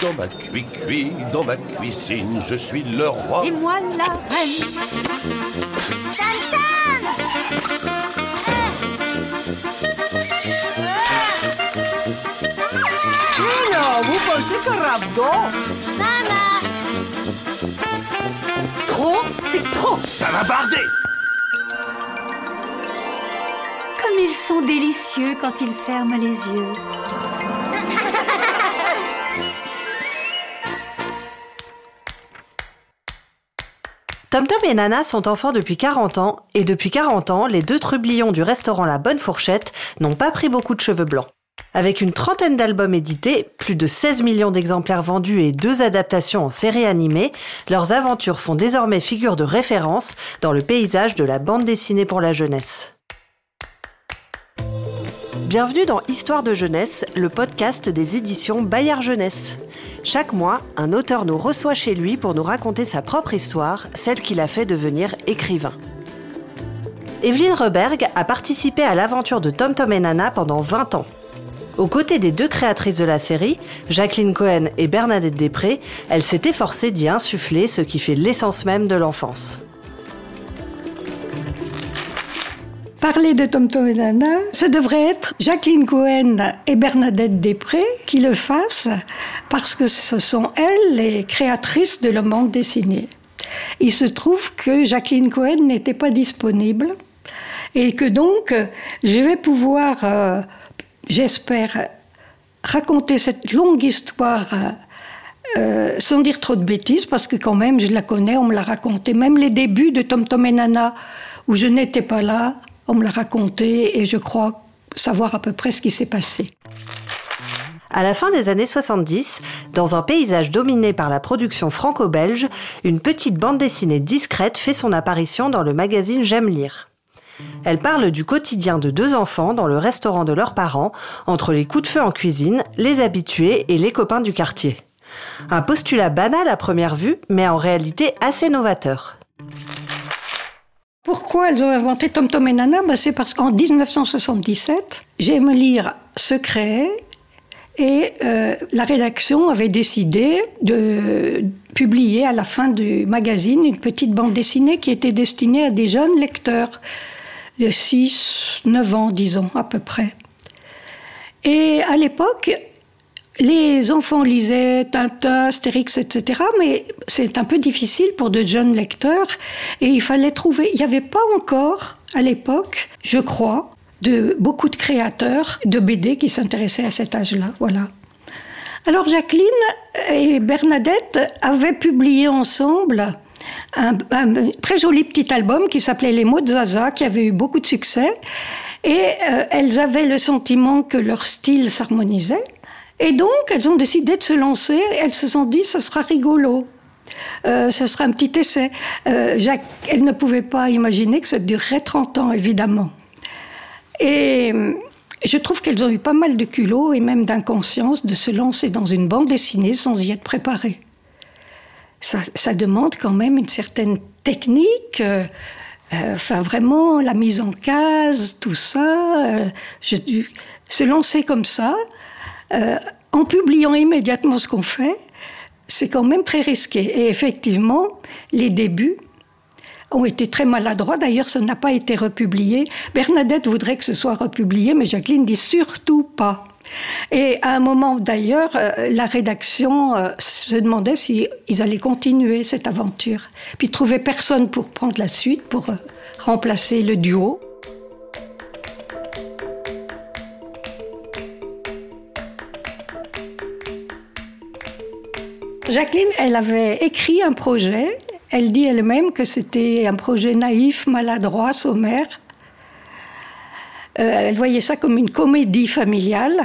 dans ma cuit dans ma cuisine, je suis le roi. Et moi la reine. Non, vous pensez que Rabdo Nana Trop, c'est trop. Ça va barder Comme ils sont délicieux quand ils ferment les yeux. Tom Tom et Nana sont enfants depuis 40 ans, et depuis 40 ans, les deux trublions du restaurant La Bonne Fourchette n'ont pas pris beaucoup de cheveux blancs. Avec une trentaine d'albums édités, plus de 16 millions d'exemplaires vendus et deux adaptations en série animée, leurs aventures font désormais figure de référence dans le paysage de la bande dessinée pour la jeunesse. Bienvenue dans Histoire de jeunesse, le podcast des éditions Bayard Jeunesse. Chaque mois, un auteur nous reçoit chez lui pour nous raconter sa propre histoire, celle qui l'a fait devenir écrivain. Evelyne Reberg a participé à l'aventure de Tom Tom et Nana pendant 20 ans. Aux côtés des deux créatrices de la série, Jacqueline Cohen et Bernadette Després, elle s'est efforcée d'y insuffler ce qui fait l'essence même de l'enfance. Parler de Tom Tom et Nana, ce devrait être Jacqueline Cohen et Bernadette Després qui le fassent parce que ce sont elles les créatrices de la bande dessinée. Il se trouve que Jacqueline Cohen n'était pas disponible et que donc je vais pouvoir, euh, j'espère, raconter cette longue histoire euh, sans dire trop de bêtises parce que quand même je la connais, on me l'a raconté, même les débuts de Tom Tom et Nana où je n'étais pas là, on me l'a raconté et je crois savoir à peu près ce qui s'est passé. À la fin des années 70, dans un paysage dominé par la production franco-belge, une petite bande dessinée discrète fait son apparition dans le magazine J'aime lire. Elle parle du quotidien de deux enfants dans le restaurant de leurs parents, entre les coups de feu en cuisine, les habitués et les copains du quartier. Un postulat banal à première vue, mais en réalité assez novateur. Pourquoi elles ont inventé Tom Tom et Nana? Ben C'est parce qu'en 1977, J'aime lire se créait et euh, la rédaction avait décidé de publier à la fin du magazine une petite bande dessinée qui était destinée à des jeunes lecteurs de 6, 9 ans, disons, à peu près. Et à l'époque, les enfants lisaient Tintin, Astérix, etc. Mais c'est un peu difficile pour de jeunes lecteurs. Et il fallait trouver. Il n'y avait pas encore, à l'époque, je crois, de beaucoup de créateurs de BD qui s'intéressaient à cet âge-là. Voilà. Alors Jacqueline et Bernadette avaient publié ensemble un, très joli petit album qui s'appelait Les mots de Zaza, qui avait eu beaucoup de succès. Et euh, elles avaient le sentiment que leur style s'harmonisait. Et donc, elles ont décidé de se lancer. Elles se sont dit, ce sera rigolo. Euh, ce sera un petit essai. Euh, Jacques, elles ne pouvaient pas imaginer que ça durerait 30 ans, évidemment. Et euh, je trouve qu'elles ont eu pas mal de culot et même d'inconscience de se lancer dans une bande dessinée sans y être préparées. Ça, ça demande quand même une certaine technique. euh, euh, enfin, vraiment, la mise en case, tout ça. euh, je, se lancer comme ça, euh, en publiant immédiatement ce qu'on fait, c'est quand même très risqué. Et effectivement, les débuts ont été très maladroits. D'ailleurs, ça n'a pas été republié. Bernadette voudrait que ce soit republié, mais Jacqueline dit surtout pas. Et à un moment d'ailleurs, euh, la rédaction euh, se demandait si ils allaient continuer cette aventure. Puis trouvaient personne pour prendre la suite, pour remplacer le duo. Jacqueline, elle avait écrit un projet. Elle dit elle-même que c'était un projet naïf, maladroit, sommaire. Euh, elle voyait ça comme une comédie familiale.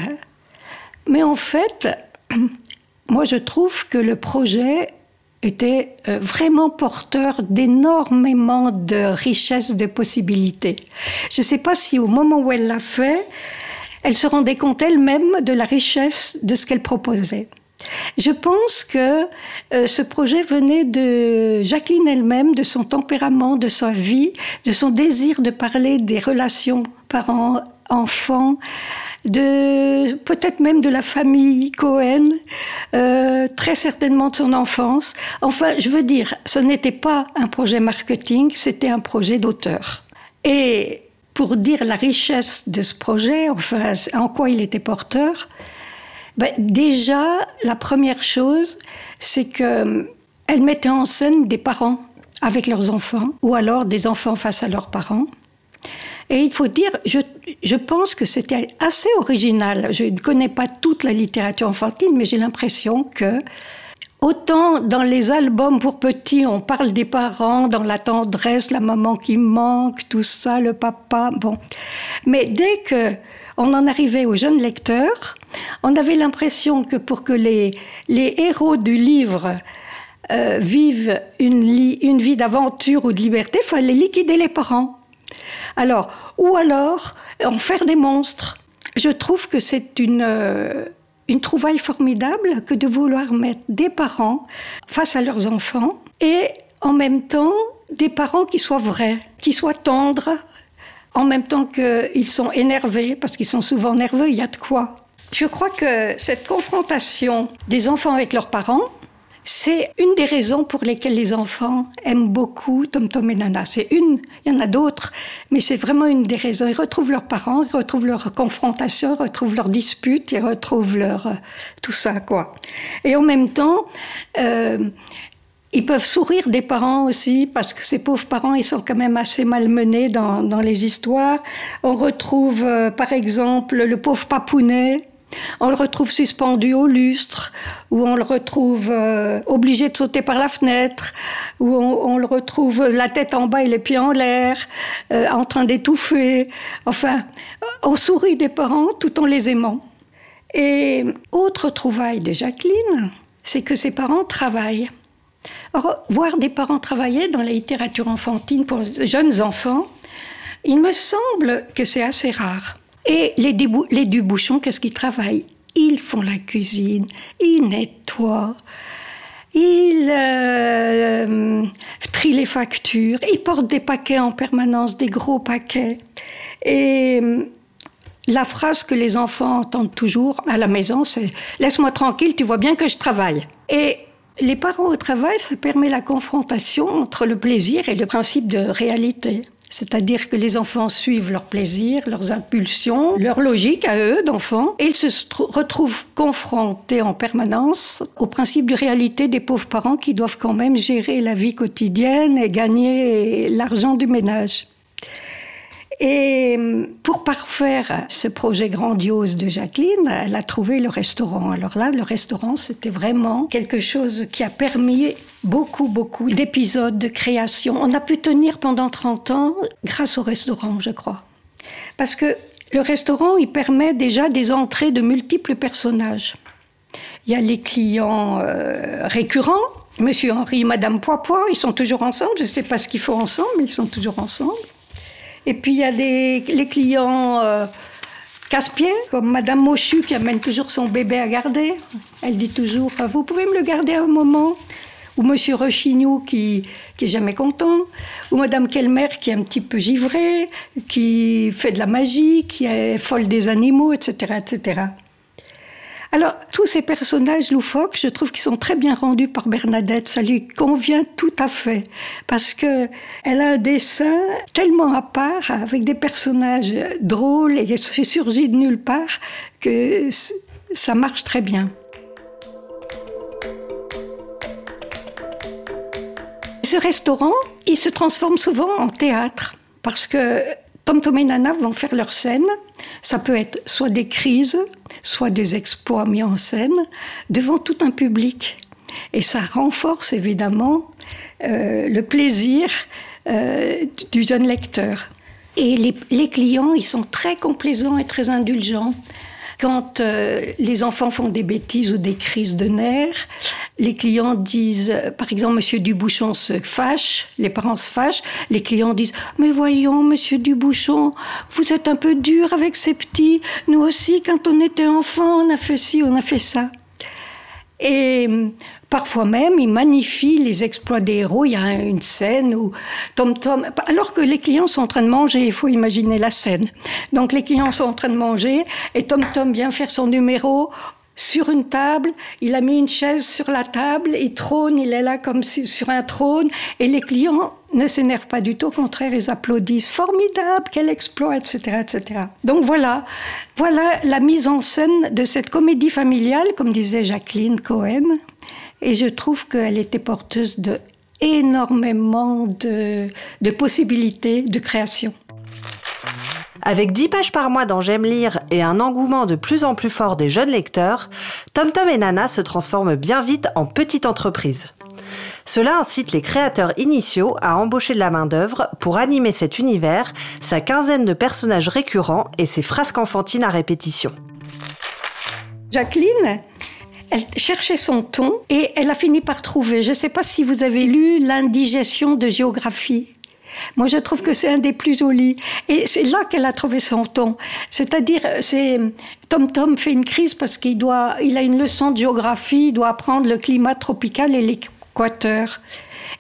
Mais en fait, moi je trouve que le projet était euh, vraiment porteur d'énormément de richesses, de possibilités. Je ne sais pas si au moment où elle l'a fait, elle se rendait compte elle-même de la richesse de ce qu'elle proposait. Je pense que euh, ce projet venait de Jacqueline elle-même, de son tempérament, de sa vie, de son désir de parler des relations parents-enfants, de peut-être même de la famille Cohen, euh, très certainement de son enfance. Enfin, je veux dire, ce n'était pas un projet marketing, c'était un projet d'auteur. Et pour dire la richesse de ce projet, enfin, en quoi il était porteur, ben, déjà, la première chose, c'est que elle mettait en scène des parents avec leurs enfants, ou alors des enfants face à leurs parents. Et il faut dire, je, je pense que c'était assez original. Je ne connais pas toute la littérature enfantine, mais j'ai l'impression que Autant dans les albums pour petits, on parle des parents, dans la tendresse, la maman qui manque, tout ça, le papa, bon. Mais dès que on en arrivait aux jeunes lecteurs, on avait l'impression que pour que les, les héros du livre euh, vivent une, une vie d'aventure ou de liberté, il fallait liquider les parents. Alors, ou alors en faire des monstres. Je trouve que c'est une, euh, une trouvaille formidable que de vouloir mettre des parents face à leurs enfants et en même temps des parents qui soient vrais, qui soient tendres, en même temps qu'ils sont énervés, parce qu'ils sont souvent nerveux, il y a de quoi. Je crois que cette confrontation des enfants avec leurs parents, c'est une des raisons pour lesquelles les enfants aiment beaucoup Tom Tom et Nana. C'est une, il y en a d'autres, mais c'est vraiment une des raisons. Ils retrouvent leurs parents, ils retrouvent leur confrontation, ils retrouvent leurs disputes, ils retrouvent leur euh, tout ça quoi. Et en même temps, euh, ils peuvent sourire des parents aussi, parce que ces pauvres parents, ils sont quand même assez malmenés dans, dans les histoires. On retrouve, euh, par exemple, le pauvre papounet on le retrouve suspendu au lustre, ou on le retrouve euh, obligé de sauter par la fenêtre, ou on, le retrouve la tête en bas et les pieds en l'air, euh, en train d'étouffer. Enfin, on sourit des parents tout en les aimant. Et autre trouvaille de Jacqueline, c'est que ses parents travaillent. Voir des parents travailler dans la littérature enfantine pour jeunes enfants, il me semble que c'est assez rare. Et les, les Dubouchons, qu'est-ce qu'ils travaillent? Ils font la cuisine, ils nettoient, ils euh, trient les factures, ils portent des paquets en permanence, des gros paquets. Et euh, la phrase que les enfants entendent toujours à la maison, c'est Laisse-moi tranquille, tu vois bien que je travaille. Et les parents au travail, ça permet la confrontation entre le plaisir et le principe de réalité. C'est-à-dire que les enfants suivent leurs plaisirs, leurs impulsions, leur logique à eux d'enfants, et ils se retrouvent confrontés en permanence au principe de réalité des pauvres parents qui doivent quand même gérer la vie quotidienne et gagner l'argent du ménage. Et pour parfaire ce projet grandiose de Jacqueline, elle a trouvé le restaurant. Alors là, le restaurant, c'était vraiment quelque chose qui a permis beaucoup, beaucoup d'épisodes de création. On a pu tenir pendant 30 ans grâce au restaurant, je crois. Parce que le restaurant, il permet déjà des entrées de multiples personnages. Il y a les clients euh, récurrents, Monsieur Henri, Madame Poipois, ils sont toujours ensemble. Je ne sais pas ce qu'ils font ensemble, mais ils sont toujours ensemble. Et puis il y a les clients euh, casse-pieds, comme Madame Mochu qui amène toujours son bébé à garder. Elle dit toujours Vous pouvez me le garder un moment Ou Monsieur Rochignou qui, qui est jamais content. Ou Madame Kelmer qui est un petit peu givrée, qui fait de la magie, qui est folle des animaux, etc. etc. Alors, tous ces personnages loufoques, je trouve qu'ils sont très bien rendus par Bernadette. Ça lui convient tout à fait. Parce que elle a un dessin tellement à part, avec des personnages drôles et qui surgit de nulle part, que ça marche très bien. Ce restaurant, il se transforme souvent en théâtre. Parce que Tom Tom et Nana vont faire leur scène. Ça peut être soit des crises, soit des exploits mis en scène devant tout un public. Et ça renforce évidemment euh, le plaisir euh, du jeune lecteur. Et les, les, clients, ils sont très complaisants et très indulgents. Quand euh, les enfants font des bêtises ou des crises de nerfs, les clients disent, par exemple, Monsieur Dubouchon se fâche, les parents se fâchent, les clients disent, mais voyons, Monsieur Dubouchon, vous êtes un peu dur avec ces petits. Nous aussi, quand on était enfant, on a fait ci, on a fait ça. Et parfois même, il magnifie les exploits des héros. Il y a une scène où Tom Tom, alors que les clients sont en train de manger, il faut imaginer la scène. Donc les clients sont en train de manger et Tom Tom vient faire son numéro sur une table, il a mis une chaise sur la table, il trône, il est là comme sur un trône, et les clients ne s'énervent pas du tout, au contraire, ils applaudissent. Formidable, quel exploit, etc., etc. Donc voilà, voilà la mise en scène de cette comédie familiale, comme disait Jacqueline Cohen, et je trouve qu'elle était porteuse de énormément de, de possibilités de création. Avec 10 pages par mois dans J'aime lire et un engouement de plus en plus fort des jeunes lecteurs, Tom Tom et Nana se transforment bien vite en petite entreprise. Cela incite les créateurs initiaux à embaucher de la main-d'œuvre pour animer cet univers, sa quinzaine de personnages récurrents et ses frasques enfantines à répétition. Jacqueline, elle cherchait son ton et elle a fini par trouver. Je ne sais pas si vous avez lu L'indigestion de géographie. Moi, je trouve que c'est un des plus jolis. Et c'est là qu'elle a trouvé son ton. C'est-à-dire, c'est Tom Tom fait une crise parce qu'il doit, il a une leçon de géographie, il doit apprendre le climat tropical et l'équateur.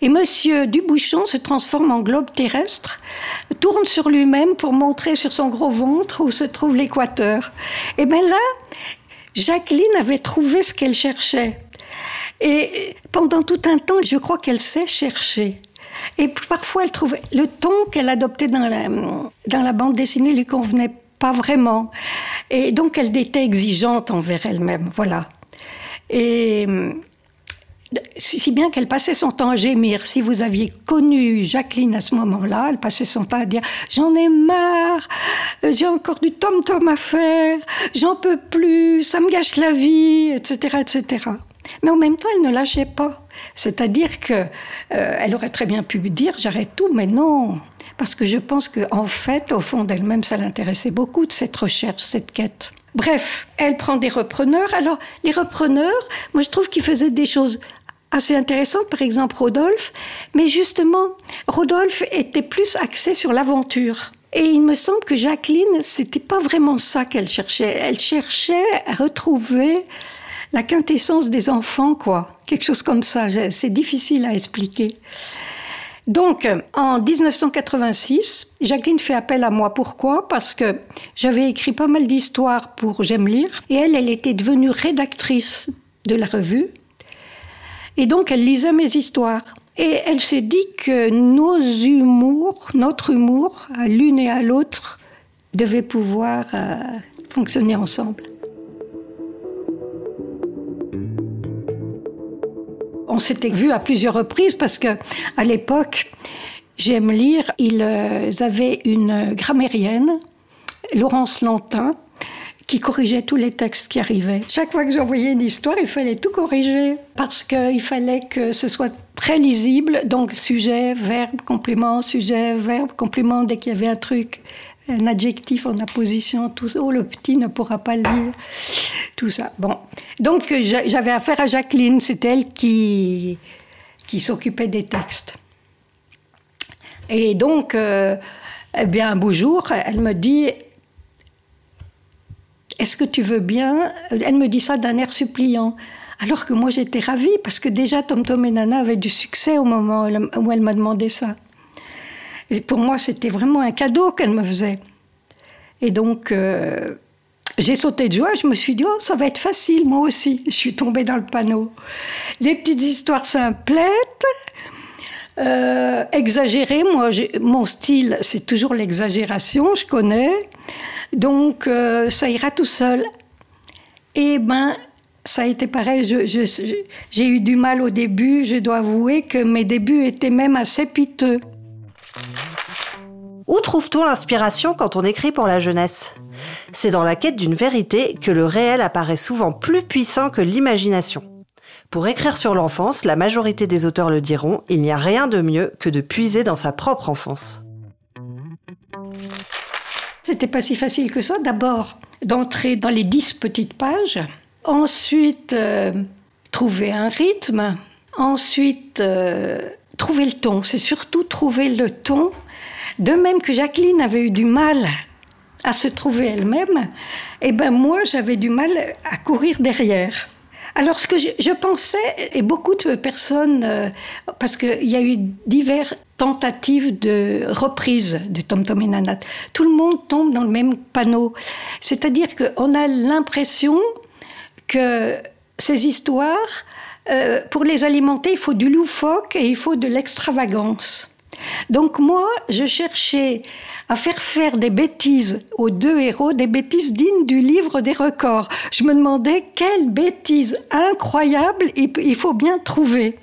Et Monsieur Dubouchon se transforme en globe terrestre, tourne sur lui-même pour montrer sur son gros ventre où se trouve l'équateur. Et bien là, Jacqueline avait trouvé ce qu'elle cherchait. Et pendant tout un temps, je crois qu'elle sait chercher. Et parfois, elle trouvait le ton qu'elle adoptait dans la, bande dessinée lui convenait pas vraiment. Et donc, elle était exigeante envers elle-même. Voilà. Et si bien qu'elle passait son temps à gémir. Si vous aviez connu Jacqueline à ce moment-là, elle passait son temps à dire J'en ai marre, j'ai encore du tom-tom à faire, j'en peux plus, ça me gâche la vie, etc., etc. Mais en même temps, elle ne lâchait pas. C'est-à-dire que euh, aurait très bien pu dire j'arrête tout, mais non, parce que je pense qu'en fait, au fond d'elle-même, ça l'intéressait beaucoup de cette recherche, cette quête. Bref, elle prend des repreneurs. Alors, les repreneurs, moi je trouve qu'ils faisaient des choses assez intéressantes, par exemple Rodolphe, mais justement, Rodolphe était plus axé sur l'aventure. Et il me semble que Jacqueline, c'était pas vraiment ça qu'elle cherchait. Elle cherchait à retrouver la quintessence des enfants, quoi. Quelque chose comme ça. C'est difficile à expliquer. Donc, en 1986, Jacqueline fait appel à moi. Pourquoi? Parce que j'avais écrit pas mal d'histoires pour J'aime lire. Et elle, elle était devenue rédactrice de la revue. Et donc, elle lisait mes histoires. Et elle s'est dit que nos humours, notre humour, à l'une et à l'autre, devait pouvoir euh, fonctionner ensemble. on s'était vu à plusieurs reprises parce que à l'époque, j'aime lire, ils euh, avaient une grammairienne, Laurence Lantin, qui corrigeait tous les textes qui arrivaient. Chaque fois que j'envoyais une histoire, il fallait tout corriger parce qu'il fallait que ce soit très lisible. Donc sujet, verbe, complément, sujet, verbe, complément, dès qu'il y avait un truc un adjectif en apposition, tout ça. Oh, le petit ne pourra pas lire, tout ça. Bon. Donc, j'avais affaire à Jacqueline, c'est elle qui, qui s'occupait des textes. Et donc, euh, eh bien, un beau jour, elle me dit Est-ce que tu veux bien? Elle me dit ça d'un air suppliant. Alors que moi, j'étais ravie, parce que déjà, Tom Tom et Nana avaient du succès au moment où elle m'a demandé ça pour moi, c'était vraiment un cadeau qu'elle me faisait. Et donc, euh, j'ai sauté de joie. Je me suis dit, oh, ça va être facile, moi aussi. Je suis tombée dans le panneau. Les petites histoires simplettes, euh, exagérées. Moi, mon style, c'est toujours l'exagération, je connais. Donc, euh, ça ira tout seul. Et ben, ça a été pareil. J'ai eu du mal au début. Je dois avouer que mes débuts étaient même assez piteux. Où trouve-t-on l'inspiration quand on écrit pour la jeunesse? C'est dans la quête d'une vérité que le réel apparaît souvent plus puissant que l'imagination. Pour écrire sur l'enfance, la majorité des auteurs le diront, il n'y a rien de mieux que de puiser dans sa propre enfance. C'était pas si facile que ça. D'abord, d'entrer dans les dix petites pages. Ensuite, euh, trouver un rythme. Ensuite, euh, trouver le ton. C'est surtout trouver le ton de même que Jacqueline avait eu du mal à se trouver elle-même, eh ben moi j'avais du mal à courir derrière. Alors, ce que je, pensais, et beaucoup de personnes, euh, parce qu'il y a eu diverses tentatives de reprise de Tom Tom et Nanat, tout le monde tombe dans le même panneau. C'est-à-dire qu'on a l'impression que ces histoires, euh, pour les alimenter, il faut du loufoque et il faut de l'extravagance. Donc moi, je cherchais à faire faire des bêtises aux deux héros, des bêtises dignes du livre des records. Je me demandais quelle bêtise incroyable il faut bien trouver.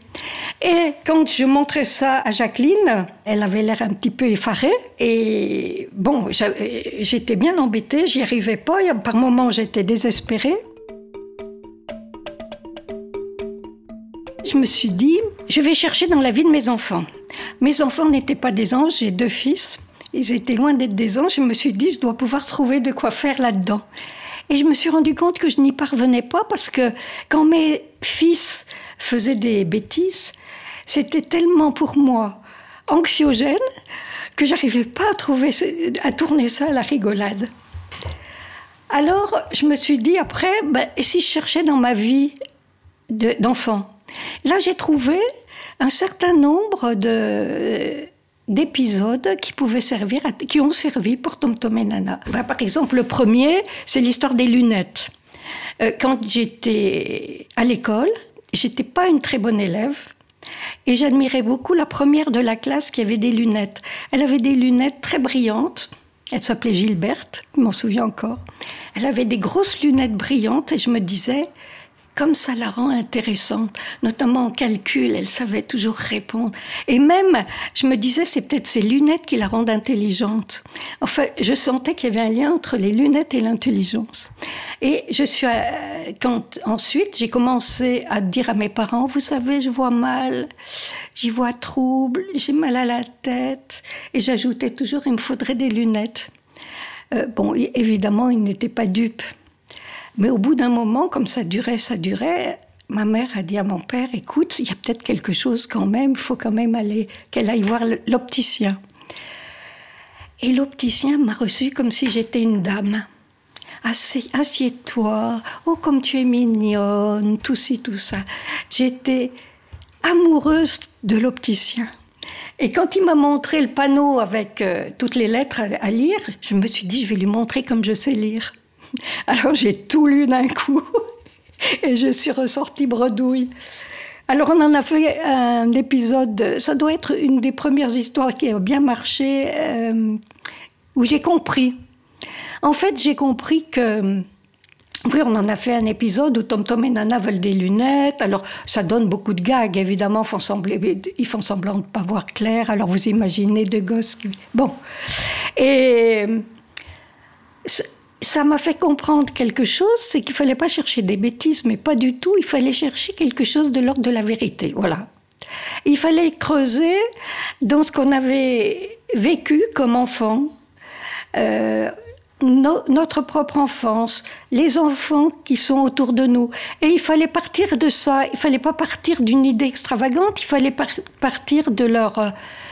Et quand je montrais ça à Jacqueline, elle avait l'air un petit peu effarée. Et bon, j'étais bien embêtée, j'y arrivais pas. Par moments, j'étais désespérée. Je me suis dit, je vais chercher dans la vie de mes enfants. Mes enfants n'étaient pas des anges, j'ai deux fils. Ils étaient loin d'être des anges. Je me suis dit, je dois pouvoir trouver de quoi faire là-dedans. Et je me suis rendu compte que je n'y parvenais pas parce que quand mes fils faisaient des bêtises, c'était tellement pour moi anxiogène que j'arrivais pas à trouver, à tourner ça à la rigolade. Alors, je me suis dit après, ben, si je cherchais dans ma vie d'enfant? Là, j'ai trouvé un certain nombre de d'épisodes qui pouvaient servir, qui ont servi pour Tom Tom et Nana. Ben, par exemple, le premier, c'est l'histoire des lunettes. Euh, quand j'étais à l'école, j'étais pas une très bonne élève. Et j'admirais beaucoup la première de la classe qui avait des lunettes. Elle avait des lunettes très brillantes. Elle s'appelait Gilberte, je m'en souviens encore. Elle avait des grosses lunettes brillantes et je me disais, comme ça la rend intéressante, notamment en calcul, elle savait toujours répondre. Et même, je me disais, c'est peut-être ces lunettes qui la rendent intelligente. Enfin, je sentais qu'il y avait un lien entre les lunettes et l'intelligence. Et je suis, euh, quand ensuite, j'ai commencé à dire à mes parents, vous savez, je vois mal, j'y vois trouble, j'ai mal à la tête. Et j'ajoutais toujours, il me faudrait des lunettes. Euh, bon, évidemment, ils n'étaient pas dupes. Mais au bout d'un moment, comme ça durait, ça durait, ma mère a dit à mon père, écoute, il y a peut-être quelque chose quand même, il faut quand même aller, qu'elle aille voir l'opticien. Et l'opticien m'a reçue comme si j'étais une dame. Assieds-toi, oh comme tu es mignonne, tout ci, tout ça. J'étais amoureuse de l'opticien. Et quand il m'a montré le panneau avec euh, toutes les lettres à, lire, je me suis dit, je vais lui montrer comme je sais lire. Alors j'ai tout lu d'un coup et je suis ressortie bredouille. Alors on en a fait un épisode, ça doit être une des premières histoires qui a bien marché, euh, où j'ai compris. En fait, j'ai compris que... Oui, on en a fait un épisode où Tom Tom et Nana veulent des lunettes. Alors, ça donne beaucoup de gags, évidemment. Ils font semblant de ne pas voir clair. Alors, vous imaginez deux gosses qui... Bon. Et ça m'a fait comprendre quelque chose, c'est qu'il fallait pas chercher des bêtises, mais pas du tout. Il fallait chercher quelque chose de l'ordre de la vérité. Voilà. Il fallait creuser dans ce qu'on avait vécu comme enfant, euh, notre propre enfance, les enfants qui sont autour de nous. Et il fallait partir de ça. Il fallait pas partir d'une idée extravagante. Il fallait partir de leur euh,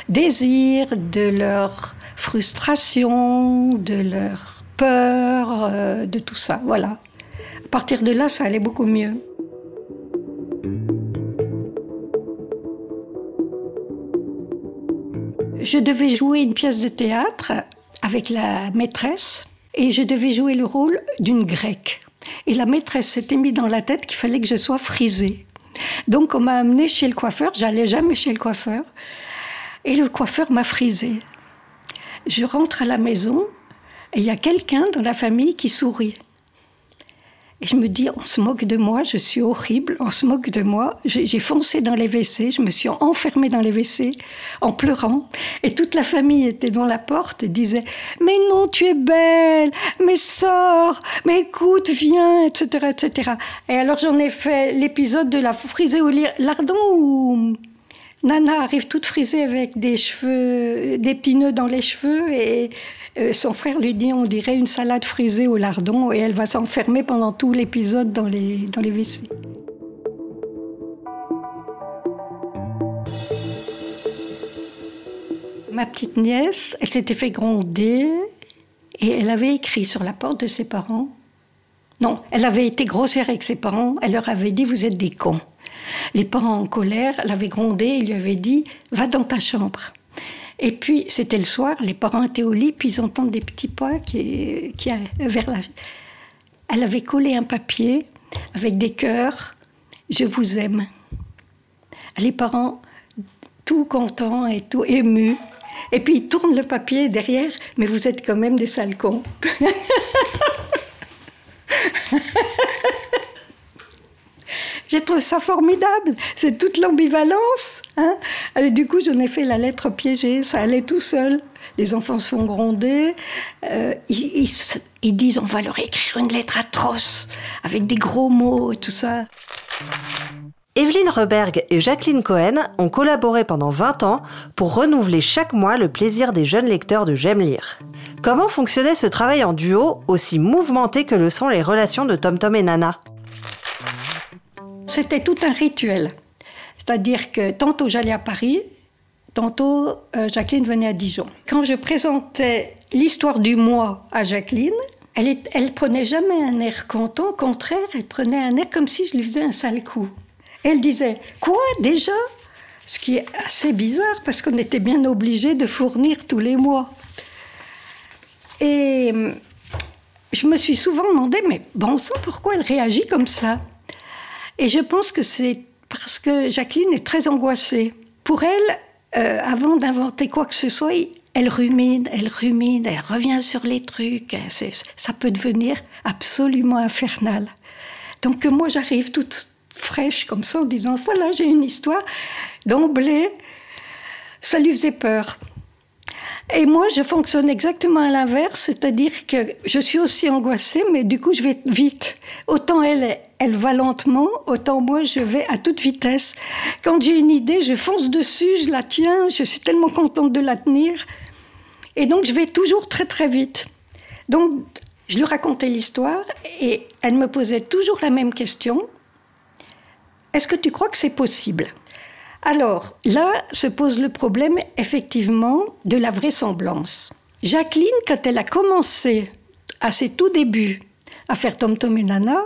désir, de leur frustration, de leur peur, euh, de tout ça. Voilà. À partir de là, ça allait beaucoup mieux. Je devais jouer une pièce de théâtre avec la maîtresse et je devais jouer le rôle d'une grecque. Et la maîtresse s'était mis dans la tête qu'il fallait que je sois frisée. Donc on m'a amenée chez le coiffeur, j'allais jamais chez le coiffeur, et le coiffeur m'a frisée. Je rentre à la maison et il y a quelqu'un dans la famille qui sourit. Et je me dis, on se moque de moi, je suis horrible, on se moque de moi. J'ai foncé dans les WC, je me suis enfermée dans les WC en pleurant. Et toute la famille était dans la porte et disait, mais non, tu es belle, mais sors, mais écoute, viens, etc. etc. Et alors j'en ai fait l'épisode de la frisée au lardon Nana arrive toute frisée avec des cheveux, des petits nœuds dans les cheveux et euh, son frère lui dit on dirait une salade frisée au lardon et elle va s'enfermer pendant tout l'épisode dans les, dans les WC. Ma petite nièce, elle s'était fait gronder et elle avait écrit sur la porte de ses parents Non, elle avait été grossière avec ses parents. Elle leur avait dit Vous êtes des cons. Les parents en colère l'avaient grondée et lui avaient dit Va dans ta chambre. Et puis, c'était le soir, les parents étaient au lit, puis ils entendent des petits pas qui, qui vers la. Elle avait collé un papier avec des cœurs Je vous aime. Les parents, tout contents et tout émus. Et puis ils tournent le papier derrière, mais vous êtes quand même des sales. J'ai trouvé ça formidable. C'est toute l'ambivalence. Hein du coup, j'en ai fait la lettre piégée. Ça allait tout seul. Les enfants se font gronder. Euh, ils, ils, disent on va leur écrire une lettre atroce avec des gros mots et tout ça. Evelyne Reberg et Jacqueline Cohen ont collaboré pendant 20 ans pour renouveler chaque mois le plaisir des jeunes lecteurs de J'aime lire. Comment fonctionnait ce travail en duo aussi mouvementé que le sont les relations de Tom Tom et Nana? C'était tout un rituel. C'est-à-dire que tantôt j'allais à Paris, tantôt euh, Jacqueline venait à Dijon. Quand je présentais l'histoire du mois à Jacqueline, elle, elle prenait jamais un air content, au contraire, elle prenait un air comme si je lui faisais un sale coup. Elle disait Quoi déjà? Ce qui est assez bizarre parce qu'on était bien obligé de fournir tous les mois. Et hum, je me suis souvent demandé Mais bon sang, pourquoi elle réagit comme ça? Et je pense que c'est parce que Jacqueline est très angoissée. Pour elle, euh, avant d'inventer quoi que ce soit, elle rumine, elle rumine, elle revient sur les trucs. Ça peut devenir absolument infernal. Donc moi, j'arrive toute fraîche comme ça en disant voilà, j'ai une histoire. D'emblée, ça lui faisait peur. Et moi, je fonctionne exactement à l'inverse, c'est-à-dire que je suis aussi angoissée, mais du coup, je vais vite. Autant elle, elle va lentement, autant moi, je vais à toute vitesse. Quand j'ai une idée, je fonce dessus, je la tiens, je suis tellement contente de la tenir. Et donc, je vais toujours très, très vite. Donc, je lui racontais l'histoire et elle me posait toujours la même question. Est-ce que tu crois que c'est possible? Alors là se pose le problème effectivement de la vraisemblance. Jacqueline, quand elle a commencé à ses tout débuts à faire Tom Tom et Nana,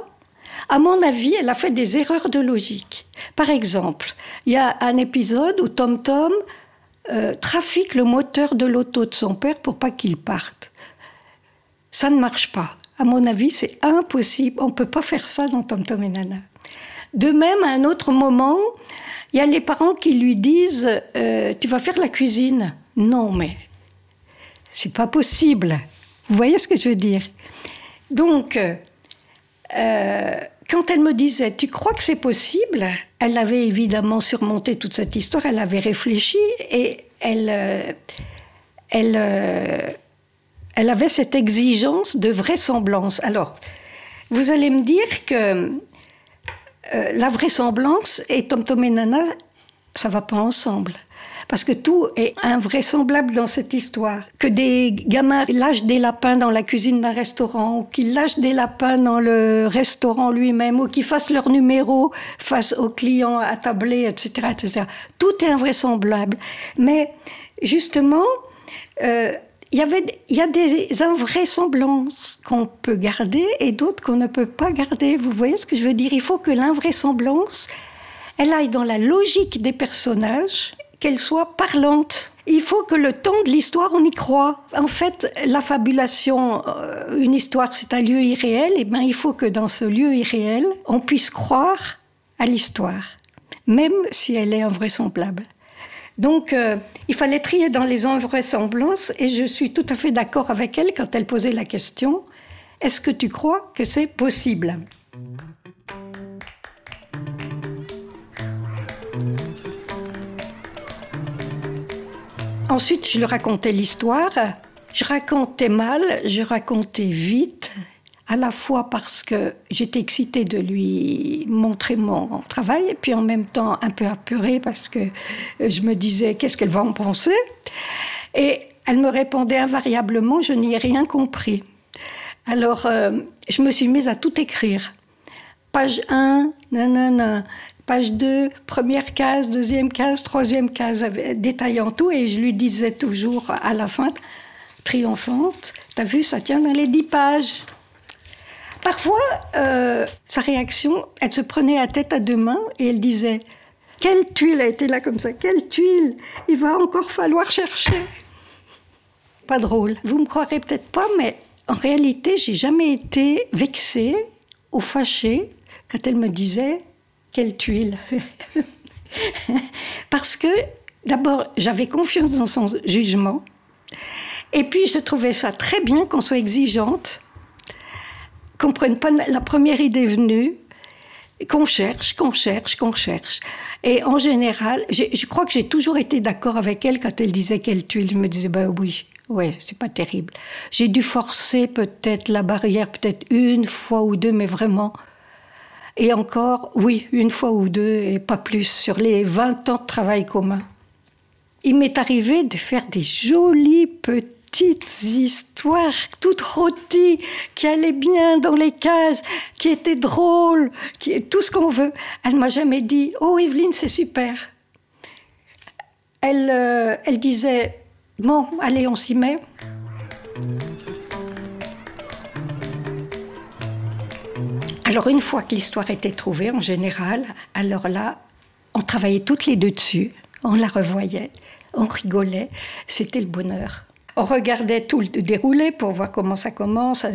à mon avis, elle a fait des erreurs de logique. Par exemple, il y a un épisode où Tom Tom euh, trafique le moteur de l'auto de son père pour pas qu'il parte. Ça ne marche pas. À mon avis, c'est impossible. On ne peut pas faire ça dans Tom Tom et Nana. De même, à un autre moment, il y a les parents qui lui disent euh, Tu vas faire la cuisine. Non, mais c'est pas possible. Vous voyez ce que je veux dire? Donc, euh, quand elle me disait Tu crois que c'est possible? Elle avait évidemment surmonté toute cette histoire, elle avait réfléchi et elle, euh, elle, elle avait cette exigence de vraisemblance. Alors, vous allez me dire que euh, la vraisemblance et Tom Tom et Nana, ça va pas ensemble. Parce que tout est invraisemblable dans cette histoire. Que des gamins lâchent des lapins dans la cuisine d'un restaurant, ou qu'ils lâchent des lapins dans le restaurant lui-même, ou qu'ils fassent leur numéro face aux clients attablés, etc., etc. Tout est invraisemblable. Mais justement, euh, il y, a des invraisemblances qu'on peut garder et d'autres qu'on ne peut pas garder. Vous voyez ce que je veux dire? Il faut que l'invraisemblance, elle aille dans la logique des personnages, qu'elle soit parlante. Il faut que le temps de l'histoire, on y croit. En fait, la fabulation, euh, une histoire, c'est un lieu irréel. Et bien, il faut que dans ce lieu irréel, on puisse croire à l'histoire, même si elle est invraisemblable. Donc, euh, il fallait trier dans les invraisemblances et je suis tout à fait d'accord avec elle quand elle posait la question est-ce que tu crois que c'est possible? Ensuite, je lui racontais l'histoire. Je racontais mal, je racontais vite, à la fois parce que j'étais excitée de lui montrer mon travail, et puis en même temps un peu apeurée parce que je me disais qu'est-ce qu'elle va en penser? Et elle me répondait invariablement je n'y ai rien compris. Alors euh, je me suis mise à tout écrire. Page 1, nanana. Page 2, première case, deuxième case, troisième case, détaillant tout, et je lui disais toujours à la fin, triomphante, t'as vu, ça tient dans les dix pages. Parfois, euh, sa réaction, elle se prenait la tête à deux mains et elle disait Quelle tuile a été là comme ça Quelle tuile Il va encore falloir chercher. Pas drôle. Vous me croirez peut-être pas, mais en réalité, j'ai jamais été vexée ou fâchée quand elle me disait Quelle tuile Parce que, d'abord, j'avais confiance dans son jugement. Et puis, je trouvais ça très bien qu'on soit exigeante, qu'on prenne pas la première idée venue, qu'on cherche, qu'on cherche, qu'on cherche. Et en général, je crois que j'ai toujours été d'accord avec elle quand elle disait quelle tuile. Je me disais, ben oui, ouais, c'est pas terrible. J'ai dû forcer peut-être la barrière, peut-être une fois ou deux, mais vraiment. Et encore, oui, une fois ou deux, et pas plus, sur les 20 ans de travail commun. Il m'est arrivé de faire des jolies petites petites histoires toutes rôties qui allaient bien dans les cases, qui étaient drôles, qui tout ce qu'on veut. Elle m'a jamais dit "Oh Evelyne, c'est super." Elle euh, elle disait "Bon, allez, on s'y met." Alors une fois que l'histoire était trouvée en général, alors là, on travaillait toutes les deux dessus, on la revoyait, on rigolait, c'était le bonheur. On regardait tout le déroulé pour voir comment ça commence.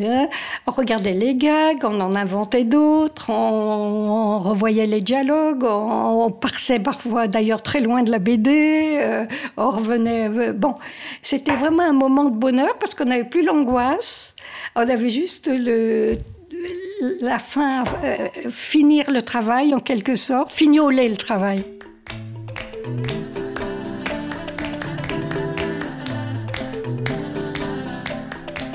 On regardait les gags, on en inventait d'autres, on, revoyait les dialogues, on, partait parfois d'ailleurs très loin de la BD, euh, on revenait. Euh, bon, c'était vraiment un moment de bonheur parce qu'on n'avait plus l'angoisse, on avait juste la fin, euh, finir le travail en quelque sorte, fignoler le travail.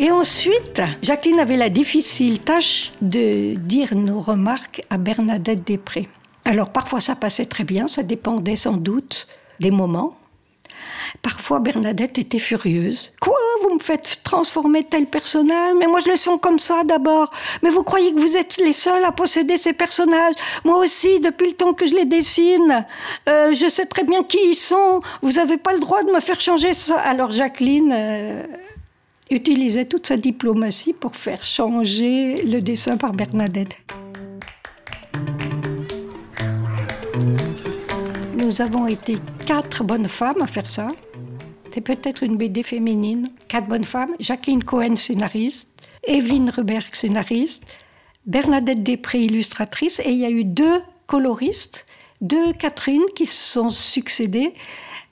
Et ensuite, Jacqueline avait la difficile tâche de dire nos remarques à Bernadette Després. Alors parfois ça passait très bien, ça dépendait sans doute des moments. Parfois Bernadette était furieuse. Quoi? Vous me faites transformer tel personnage? Mais moi je le sens comme ça d'abord. Mais vous croyez que vous êtes les seuls à posséder ces personnages? Moi aussi, depuis le temps que je les dessine, euh, je sais très bien qui ils sont. Vous n'avez pas le droit de me faire changer ça. Alors Jacqueline... Euh, utilisait toute sa diplomatie pour faire changer le dessin par Bernadette. Nous avons été quatre bonnes femmes à faire ça. C'est peut-être une BD féminine. Quatre bonnes femmes. Jacqueline Cohen, scénariste. Evelyne Ruberg, scénariste. Bernadette Després, illustratrice. Et il y a eu deux coloristes, deux Catherine qui se sont succédées.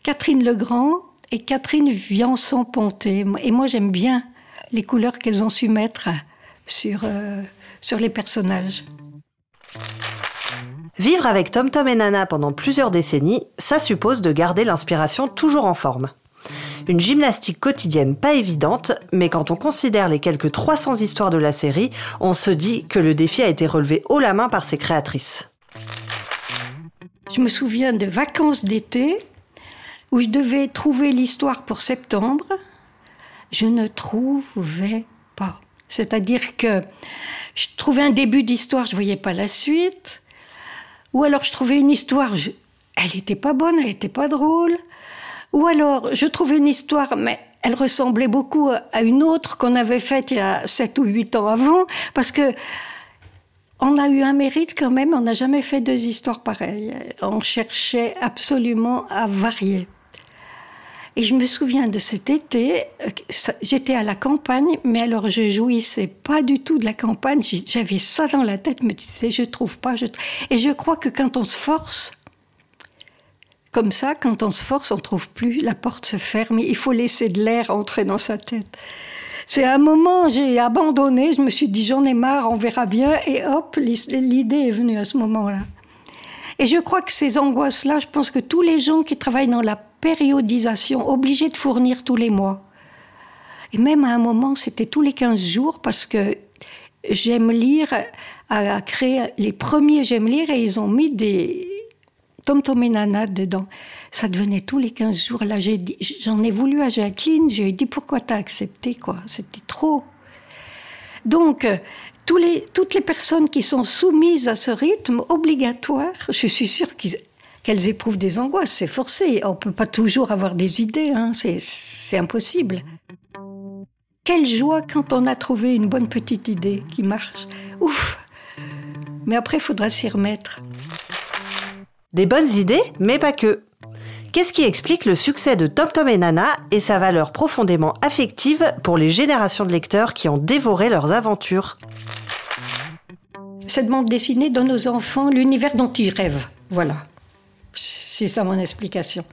Catherine Legrand et Catherine Viançon-Ponté. Et moi, j'aime bien les couleurs qu'elles ont su mettre sur, euh, sur les personnages. Vivre avec Tom Tom et Nana pendant plusieurs décennies, ça suppose de garder l'inspiration toujours en forme. Une gymnastique quotidienne pas évidente, mais quand on considère les quelques 300 histoires de la série, on se dit que le défi a été relevé haut la main par ses créatrices. Je me souviens de vacances d'été où je devais trouver l'histoire pour septembre, je ne trouvais pas. C'est-à-dire que je trouvais un début d'histoire, je voyais pas la suite. Ou alors je trouvais une histoire, elle n'était pas bonne, elle n'était pas drôle. Ou alors je trouvais une histoire, mais elle ressemblait beaucoup à une autre qu'on avait faite il y a 7 ou 8 ans avant, parce que on a eu un mérite quand même, on n'a jamais fait deux histoires pareilles. On cherchait absolument à varier. Et je me souviens de cet été, euh, j'étais à la campagne, mais alors je jouissais pas du tout de la campagne. J'avais ça dans la tête, me disais, je trouve pas. Et je crois que quand on se force, comme ça, quand on se force, on trouve plus, la porte se ferme, il faut laisser de l'air entrer dans sa tête. C'est un moment, j'ai abandonné, je me suis dit, j'en ai marre, on verra bien, et hop, l'idée est venue à ce moment-là. Et je crois que ces angoisses-là, je pense que tous les gens qui travaillent dans la périodisation, obligé de fournir tous les mois. Et même à un moment, c'était tous les 15 jours parce que J'aime lire a créé les premiers J'aime lire et ils ont mis des Tom Tom et Nana dedans. Ça devenait tous les 15 jours. Là, j'en ai, voulu à Jacqueline. J'ai dit pourquoi t'as accepté quoi? C'était trop. Donc, toutes les personnes qui sont soumises à ce rythme obligatoire, je suis sûre qu'elles éprouvent des angoisses. C'est forcé. On ne peut pas toujours avoir des idées. Hein. C'est impossible. Quelle joie quand on a trouvé une bonne petite idée qui marche. ouf. Mais après, il faudra s'y remettre. Des bonnes idées, mais pas que. Qu'est-ce qui explique le succès de Tom Tom et Nana et sa valeur profondément affective pour les générations de lecteurs qui ont dévoré leurs aventures? Cette bande dessinée donne aux enfants l'univers dont ils rêvent. Voilà. C'est ça mon explication.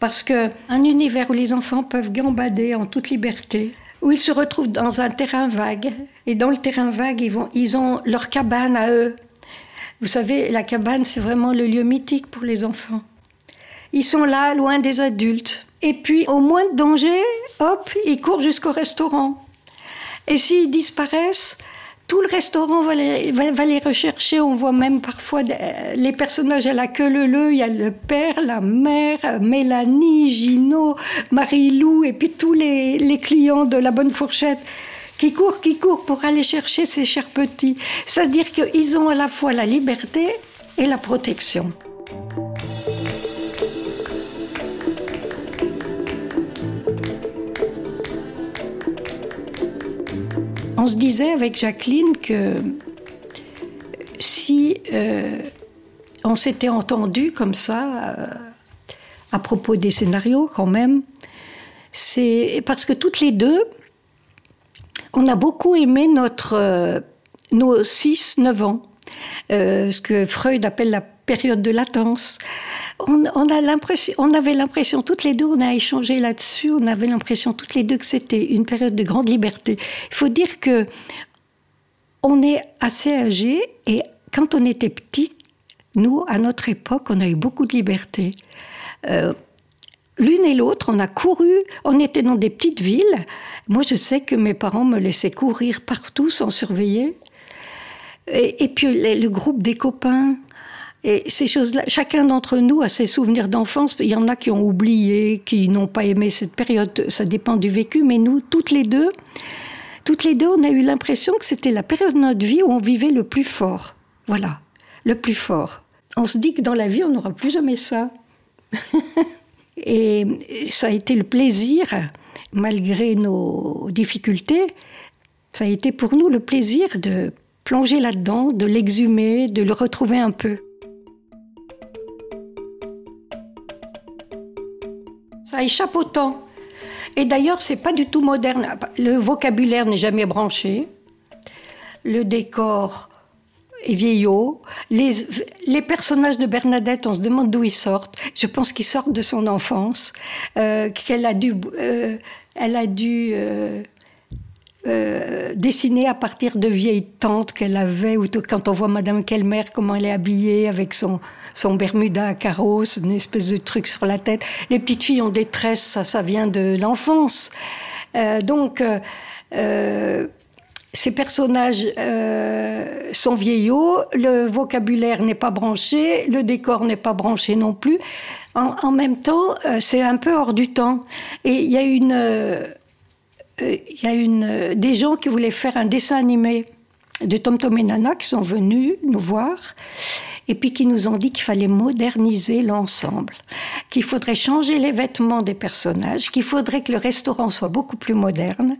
Parce que un univers où les enfants peuvent gambader en toute liberté, où ils se retrouvent dans un terrain vague, et dans le terrain vague, ils, ont leur cabane à eux. Vous savez, la cabane, c'est vraiment le lieu mythique pour les enfants. Ils sont là, loin des adultes. Et puis, au moins de danger, hop, ils courent jusqu'au restaurant. Et s'ils disparaissent, tout le restaurant va les, rechercher. On voit même parfois les personnages à la queue leu Il y a le père, la mère, Mélanie, Gino, Marie-Lou, et puis tous les, les clients de la bonne fourchette qui courent, qui courent pour aller chercher ces chers petits. C'est-à-dire qu'ils ont à la fois la liberté et la protection. On se disait avec Jacqueline que si euh, on s'était entendu comme ça euh, à propos des scénarios quand même, c'est parce que toutes les deux, on a beaucoup aimé notre, euh, nos 6-9 ans, ce que Freud appelle la période de latence on, a l'impression, on avait l'impression toutes les deux, on a échangé là-dessus, on avait l'impression toutes les deux que c'était une période de grande liberté. Il faut dire que on est assez âgés et quand on était petit, nous, à notre époque, on a eu beaucoup de liberté. Euh, l'une et l'autre, on a couru, on était dans des petites villes. Moi, je sais que mes parents me laissaient courir partout sans surveiller. Et, puis le groupe des copains, et ces choses-là, chacun d'entre nous a ses souvenirs d'enfance. Il y en a qui ont oublié, qui n'ont pas aimé cette période. Ça dépend du vécu. Mais nous, toutes les deux, toutes les deux, on a eu l'impression que c'était la période de notre vie où on vivait le plus fort. Voilà, le plus fort. On se dit que dans la vie, on n'aura plus jamais ça. Et ça a été le plaisir, malgré nos difficultés, ça a été pour nous le plaisir de plonger là-dedans, de l'exhumer, de le retrouver un peu. Ça échappe au temps. Et d'ailleurs, c'est pas du tout moderne. Le vocabulaire n'est jamais branché. Le décor est vieillot. Les, personnages de Bernadette, on se demande d'où ils sortent. Je pense qu'ils sortent de son enfance, euh, qu'elle a dû, euh, elle a dû euh, dessiner à partir de vieilles tantes qu'elle avait, ou quand on voit Madame Kelmer, comment elle est habillée avec son, son Bermuda à carreaux, une espèce de truc sur la tête. Les petites filles en détresse, ça, ça vient de l'enfance. Euh, donc, euh, euh ces personnages sont vieillots, le vocabulaire n'est pas branché, le décor n'est pas branché non plus. En, en même temps, c'est un peu hors du temps. Et il y a une il y a une, des gens qui voulaient faire un dessin animé de Tom Tom et Nana qui sont venus nous voir et puis qui nous ont dit qu'il fallait moderniser l'ensemble, qu'il faudrait changer les vêtements des personnages, qu'il faudrait que le restaurant soit beaucoup plus moderne,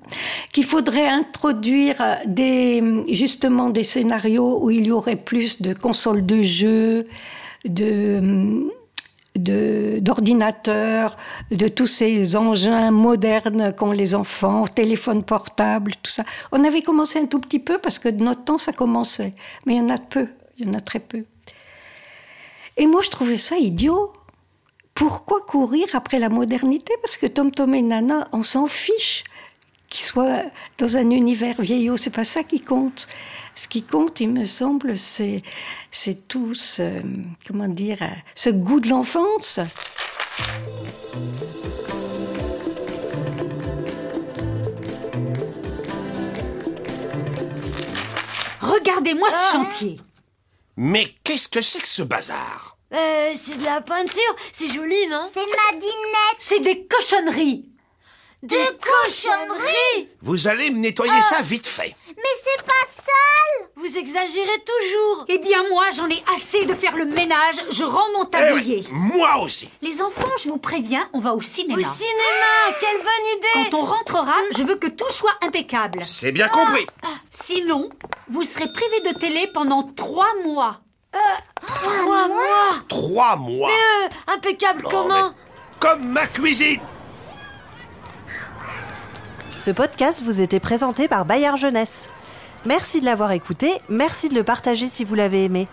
qu'il faudrait introduire des, justement des scénarios où il y aurait plus de consoles de jeux, de d'ordinateurs, de, tous ces engins modernes qu'ont les enfants, téléphones portables, tout ça. On avait commencé un tout petit peu parce que de notre temps, ça commençait. Mais il y en a peu, il y en a très peu. Et moi, je trouvais ça idiot. Pourquoi courir après la modernité? Parce que Tom Tom et Nana, on s'en fiche qu'ils soient dans un univers vieillot, c'est pas ça qui compte. Ce qui compte, il me semble, c'est, c'est tout ce, comment dire, ce goût de l'enfance. Regardez-moi ce ah. chantier. Mais qu'est-ce que c'est que ce bazar? Euh, c'est de la peinture, c'est joli, non? C'est ma dinette. C'est des cochonneries Des cochonneries Vous allez me nettoyer Ah. ça vite fait. Mais c'est pas sale Vous exagérez toujours Eh bien, moi, j'en ai assez de faire le ménage. Je rends mon Eh tablier. oui, moi aussi. Les enfants, je vous préviens, on va au cinéma. Au cinéma Quelle bonne idée Quand on rentrera, je veux que tout soit impeccable. C'est bien compris. Sinon, vous serez privé de télé pendant trois mois. Trois mois Trois mois. Euh, Impeccable Non, comment mais Comme ma cuisine. Ce podcast vous était présenté par Bayard Jeunesse. Merci de l'avoir écouté, merci de le partager si vous l'avez aimé.